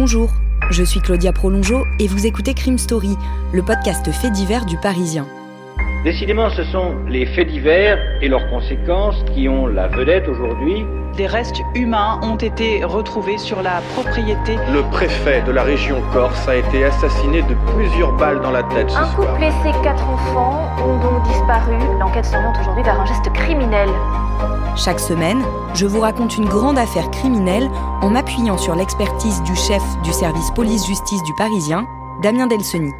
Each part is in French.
Bonjour, je suis Claudia Prolongeau et vous écoutez Crime Story, le podcast fait divers du Parisien. Décidément, ce sont les faits divers et leurs conséquences qui ont la vedette aujourd'hui. Des restes humains ont été retrouvés sur la propriété. Le préfet de la région Corse a été assassiné de plusieurs balles dans la tête ce Un soir. couple et ses quatre enfants ont donc disparu. L'enquête s'oriente aujourd'hui vers un geste criminel. Chaque semaine, je vous raconte une grande affaire criminelle en m'appuyant sur l'expertise du chef du service police-justice du Parisien, Damien Delseny.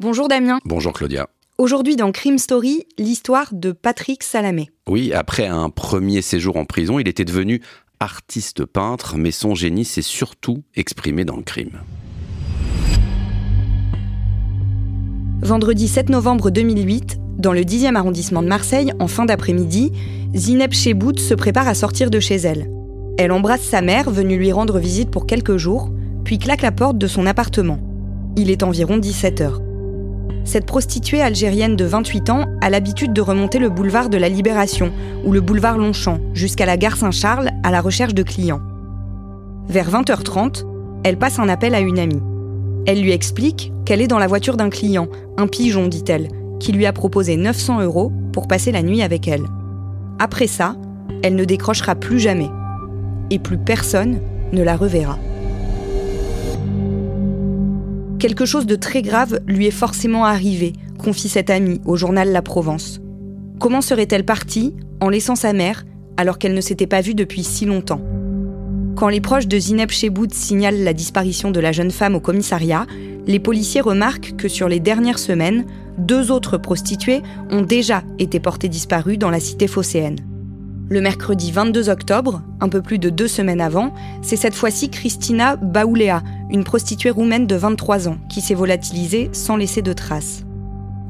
Bonjour Damien. Bonjour Claudia. Aujourd'hui dans Crime Story, l'histoire de Patrick Salamé. Oui, après un premier séjour en prison, il était devenu artiste peintre, mais son génie s'est surtout exprimé dans le crime. Vendredi 7 novembre 2008, dans le 10e arrondissement de Marseille, en fin d'après-midi, Zineb Chebout se prépare à sortir de chez elle. Elle embrasse sa mère, venue lui rendre visite pour quelques jours, puis claque la porte de son appartement. Il est environ 17 heures. Cette prostituée algérienne de 28 ans a l'habitude de remonter le boulevard de la Libération ou le boulevard Longchamp jusqu'à la gare Saint-Charles à la recherche de clients. Vers 20h30, elle passe un appel à une amie. Elle lui explique qu'elle est dans la voiture d'un client, un pigeon, dit-elle, qui lui a proposé 900 euros pour passer la nuit avec elle. Après ça, elle ne décrochera plus jamais. Et plus personne ne la reverra. Quelque chose de très grave lui est forcément arrivé, confie cette amie au journal La Provence. Comment serait-elle partie en laissant sa mère alors qu'elle ne s'était pas vue depuis si longtemps? Quand les proches de Zineb Chebout signalent la disparition de la jeune femme au commissariat, les policiers remarquent que sur les dernières semaines, deux autres prostituées ont déjà été portées disparues dans la cité phocéenne. Le mercredi 22 octobre, un peu plus de deux semaines avant, c'est cette fois-ci Christina Baoulea, une prostituée roumaine de 23 ans, qui s'est volatilisée sans laisser de traces.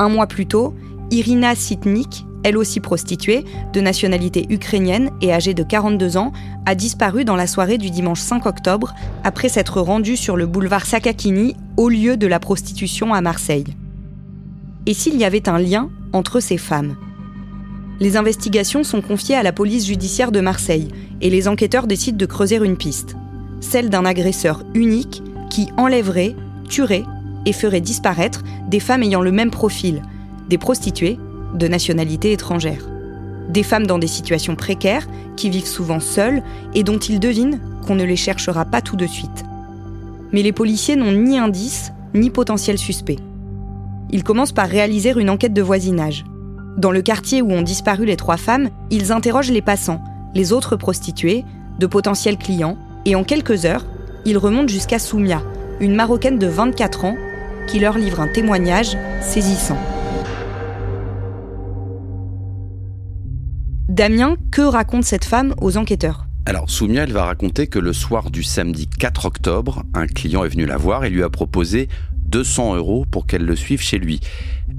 Un mois plus tôt, Irina Sitnik, elle aussi prostituée, de nationalité ukrainienne et âgée de 42 ans, a disparu dans la soirée du dimanche 5 octobre après s'être rendue sur le boulevard Sakakini, au lieu de la prostitution à Marseille. Et s'il y avait un lien entre ces femmes? Les investigations sont confiées à la police judiciaire de Marseille et les enquêteurs décident de creuser une piste, celle d'un agresseur unique qui enlèverait, tuerait et ferait disparaître des femmes ayant le même profil, des prostituées de nationalité étrangère. Des femmes dans des situations précaires, qui vivent souvent seules et dont ils devinent qu'on ne les cherchera pas tout de suite. Mais les policiers n'ont ni indice ni potentiel suspect. Ils commencent par réaliser une enquête de voisinage. Dans le quartier où ont disparu les trois femmes, ils interrogent les passants, les autres prostituées, de potentiels clients, et en quelques heures, ils remontent jusqu'à Soumia, une Marocaine de 24 ans, qui leur livre un témoignage saisissant. Damien, que raconte cette femme aux enquêteurs? Alors, Soumia, elle va raconter que le soir du samedi 4 octobre, un client est venu la voir et lui a proposé 200 euros pour qu'elle le suive chez lui.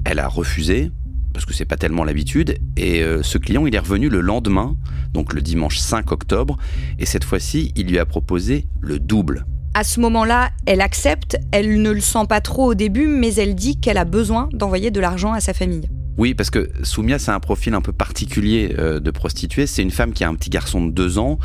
Elle a refusé, parce que c'est pas tellement l'habitude. Et euh, ce client, il est revenu le lendemain, donc le dimanche 5 octobre, et cette fois-ci, il lui a proposé le double. À ce moment-là, elle accepte, elle ne le sent pas trop au début, mais elle dit qu'elle a besoin d'envoyer de l'argent à sa famille. Oui, parce que Soumia, c'est un profil un peu particulier euh, de prostituée. C'est une femme qui a un petit garçon de deux ans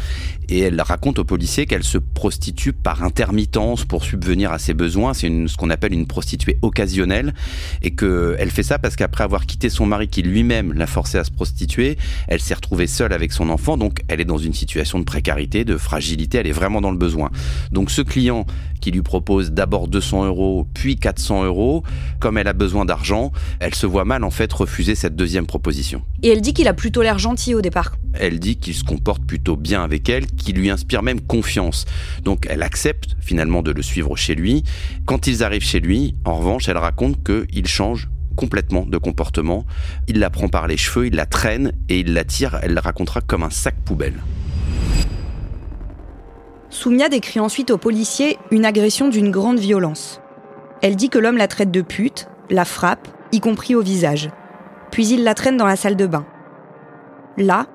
et elle raconte aux policiers qu'elle se prostitue par intermittence pour subvenir à ses besoins. C'est ce qu'on appelle une prostituée occasionnelle et que elle fait ça parce qu'après avoir quitté son mari qui lui-même l'a forcée à se prostituer, elle s'est retrouvée seule avec son enfant. Donc, elle est dans une situation de précarité, de fragilité. Elle est vraiment dans le besoin. Donc, ce client qui lui propose d'abord 200 euros, puis 400 euros, comme elle a besoin d'argent, elle se voit mal en fait refuser cette deuxième proposition. Et elle dit qu'il a plutôt l'air gentil au départ. Elle dit qu'il se comporte plutôt bien avec elle, qu'il lui inspire même confiance. Donc elle accepte finalement de le suivre chez lui. Quand ils arrivent chez lui, en revanche, elle raconte qu'il change complètement de comportement. Il la prend par les cheveux, il la traîne et il la tire, elle la racontera comme un sac poubelle. Soumia décrit ensuite aux policiers une agression d'une grande violence. Elle dit que l'homme la traite de pute, la frappe, y compris au visage. Puis il la traîne dans la salle de bain. Là,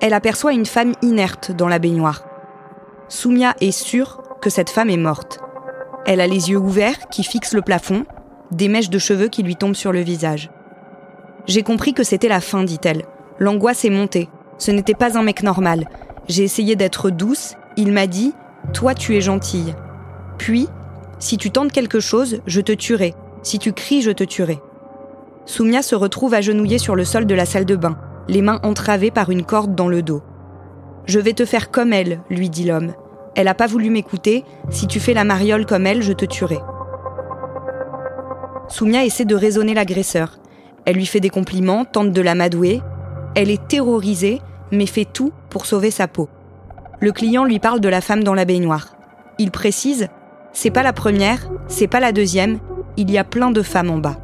elle aperçoit une femme inerte dans la baignoire. Soumia est sûre que cette femme est morte. Elle a les yeux ouverts qui fixent le plafond, des mèches de cheveux qui lui tombent sur le visage. J'ai compris que c'était la fin, dit-elle. L'angoisse est montée. Ce n'était pas un mec normal. J'ai essayé d'être douce. Il m'a dit Toi, tu es gentille. Puis, si tu tentes quelque chose, je te tuerai. Si tu cries, je te tuerai. Soumia se retrouve agenouillée sur le sol de la salle de bain, les mains entravées par une corde dans le dos. Je vais te faire comme elle, lui dit l'homme. Elle n'a pas voulu m'écouter. Si tu fais la mariole comme elle, je te tuerai. Soumia essaie de raisonner l'agresseur. Elle lui fait des compliments, tente de l'amadouer. Elle est terrorisée, mais fait tout pour sauver sa peau. Le client lui parle de la femme dans la baignoire. Il précise C'est pas la première, c'est pas la deuxième, il y a plein de femmes en bas.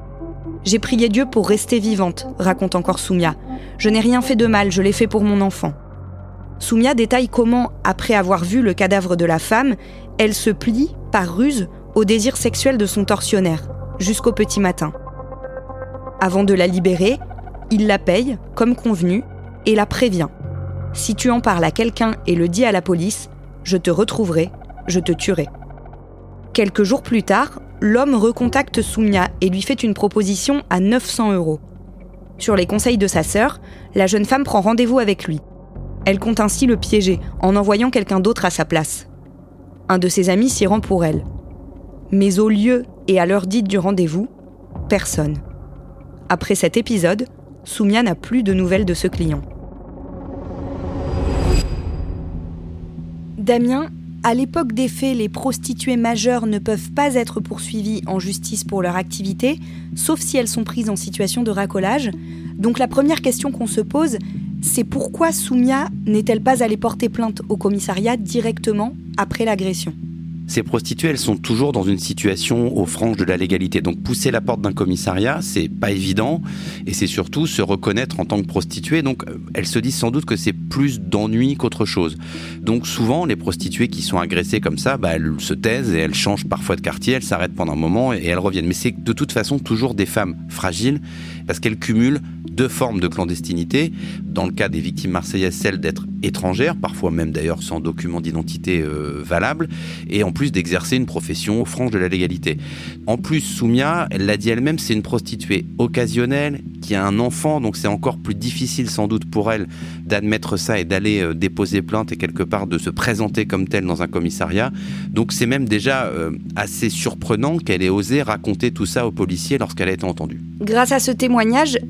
J'ai prié Dieu pour rester vivante, raconte encore Soumia. Je n'ai rien fait de mal, je l'ai fait pour mon enfant. Soumia détaille comment, après avoir vu le cadavre de la femme, elle se plie, par ruse, au désir sexuel de son tortionnaire, jusqu'au petit matin. Avant de la libérer, il la paye, comme convenu, et la prévient. Si tu en parles à quelqu'un et le dis à la police, je te retrouverai, je te tuerai. Quelques jours plus tard, l'homme recontacte Soumia et lui fait une proposition à 900 euros. Sur les conseils de sa sœur, la jeune femme prend rendez-vous avec lui. Elle compte ainsi le piéger en envoyant quelqu'un d'autre à sa place. Un de ses amis s'y rend pour elle. Mais au lieu et à l'heure dite du rendez-vous, personne. Après cet épisode, Soumia n'a plus de nouvelles de ce client. Damien, à l'époque des faits, les prostituées majeures ne peuvent pas être poursuivies en justice pour leur activité, sauf si elles sont prises en situation de racolage. Donc la première question qu'on se pose, c'est pourquoi Soumia n'est-elle pas allée porter plainte au commissariat directement après l'agression? Ces prostituées, elles sont toujours dans une situation aux franges de la légalité. Donc pousser la porte d'un commissariat, c'est pas évident, et c'est surtout se reconnaître en tant que prostituée. Donc euh, elles se disent sans doute que c'est plus d'ennui qu'autre chose. Donc souvent, les prostituées qui sont agressées comme ça, bah, elles se taisent et elles changent parfois de quartier, elles s'arrêtent pendant un moment et elles reviennent. Mais c'est de toute façon toujours des femmes fragiles parce qu'elles cumulent deux formes de clandestinité. Dans le cas des victimes marseillaises, celle d'être étrangères, parfois même d'ailleurs sans document d'identité euh, valable, et en plus d'exercer une profession franges de la légalité. En plus, Soumia, elle l'a dit elle-même, c'est une prostituée occasionnelle qui a un enfant, donc c'est encore plus difficile sans doute pour elle d'admettre ça et d'aller euh, déposer plainte et quelque part de se présenter comme telle dans un commissariat. Donc c'est même déjà euh, assez surprenant qu'elle ait osé raconter tout ça aux policiers lorsqu'elle a été entendue. Grâce à ce témoignage,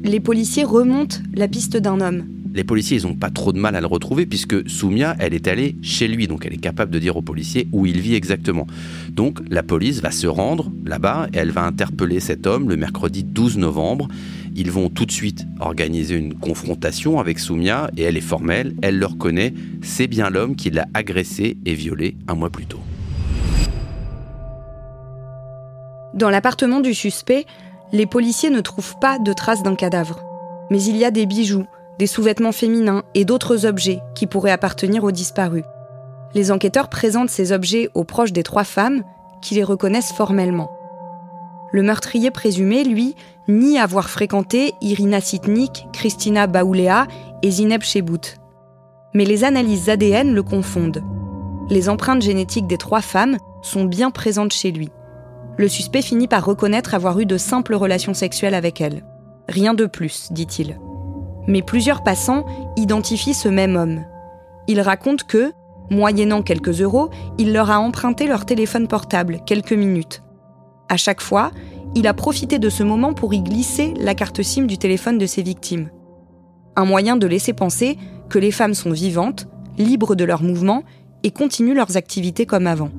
les policiers remontent la piste d'un homme. Les policiers, ils n'ont pas trop de mal à le retrouver puisque Soumia, elle est allée chez lui, donc elle est capable de dire aux policiers où il vit exactement. Donc la police va se rendre là-bas et elle va interpeller cet homme le mercredi 12 novembre. Ils vont tout de suite organiser une confrontation avec Soumia et elle est formelle, elle le reconnaît, c'est bien l'homme qui l'a agressé et violé un mois plus tôt. Dans l'appartement du suspect, les policiers ne trouvent pas de traces d'un cadavre. Mais il y a des bijoux, des sous-vêtements féminins et d'autres objets qui pourraient appartenir aux disparus. Les enquêteurs présentent ces objets aux proches des trois femmes qui les reconnaissent formellement. Le meurtrier présumé, lui, nie avoir fréquenté Irina Sitnik, Christina Baoulea et Zineb Chebout. Mais les analyses ADN le confondent. Les empreintes génétiques des trois femmes sont bien présentes chez lui. Le suspect finit par reconnaître avoir eu de simples relations sexuelles avec elle. Rien de plus, dit-il. Mais plusieurs passants identifient ce même homme. Il raconte que, moyennant quelques euros, il leur a emprunté leur téléphone portable quelques minutes. À chaque fois, il a profité de ce moment pour y glisser la carte SIM du téléphone de ses victimes. Un moyen de laisser penser que les femmes sont vivantes, libres de leurs mouvements et continuent leurs activités comme avant.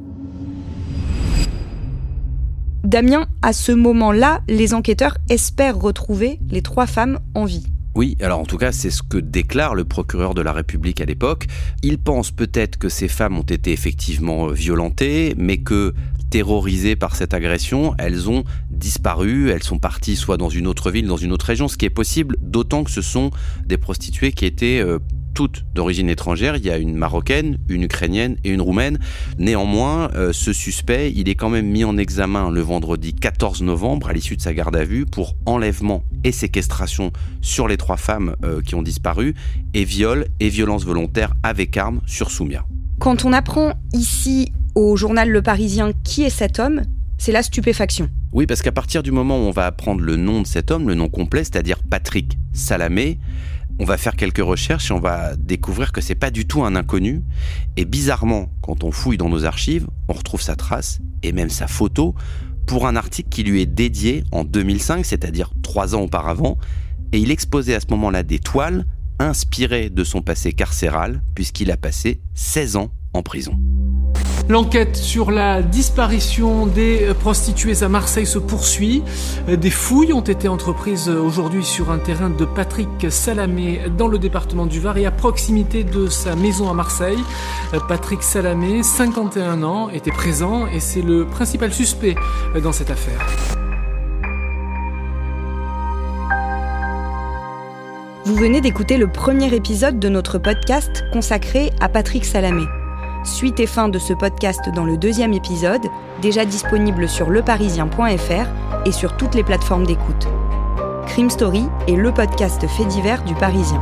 Damien, à ce moment-là, les enquêteurs espèrent retrouver les trois femmes en vie. Oui, alors en tout cas, c'est ce que déclare le procureur de la République à l'époque. Il pense peut-être que ces femmes ont été effectivement euh, violentées, mais que terrorisées par cette agression, elles ont disparu, elles sont parties soit dans une autre ville, dans une autre région, ce qui est possible, d'autant que ce sont des prostituées qui étaient euh, toutes d'origine étrangère. Il y a une marocaine, une ukrainienne et une roumaine. Néanmoins, euh, ce suspect, il est quand même mis en examen le vendredi 14 novembre à l'issue de sa garde à vue pour enlèvement et séquestration sur les trois femmes euh, qui ont disparu et viol et violence volontaire avec arme sur Soumia. Quand on apprend ici au journal Le Parisien qui est cet homme, c'est la stupéfaction. Oui, parce qu'à partir du moment où on va apprendre le nom de cet homme, le nom complet, c'est-à-dire Patrick Salamé, on va faire quelques recherches et on va découvrir que c'est pas du tout un inconnu. Et bizarrement, quand on fouille dans nos archives, on retrouve sa trace et même sa photo pour un article qui lui est dédié en 2005, c'est-à-dire trois ans auparavant. Et il exposait à ce moment-là des toiles inspirées de son passé carcéral, puisqu'il a passé 16 ans en prison. L'enquête sur la disparition des prostituées à Marseille se poursuit. Des fouilles ont été entreprises aujourd'hui sur un terrain de Patrick Salamé dans le département du Var et à proximité de sa maison à Marseille. Patrick Salamé, 51 ans, était présent et c'est le principal suspect dans cette affaire. Vous venez d'écouter le premier épisode de notre podcast consacré à Patrick Salamé. Suite et fin de ce podcast dans le deuxième épisode, déjà disponible sur leparisien.fr et sur toutes les plateformes d'écoute. Crime Story est le podcast fait divers du Parisien.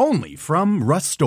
Only from Rust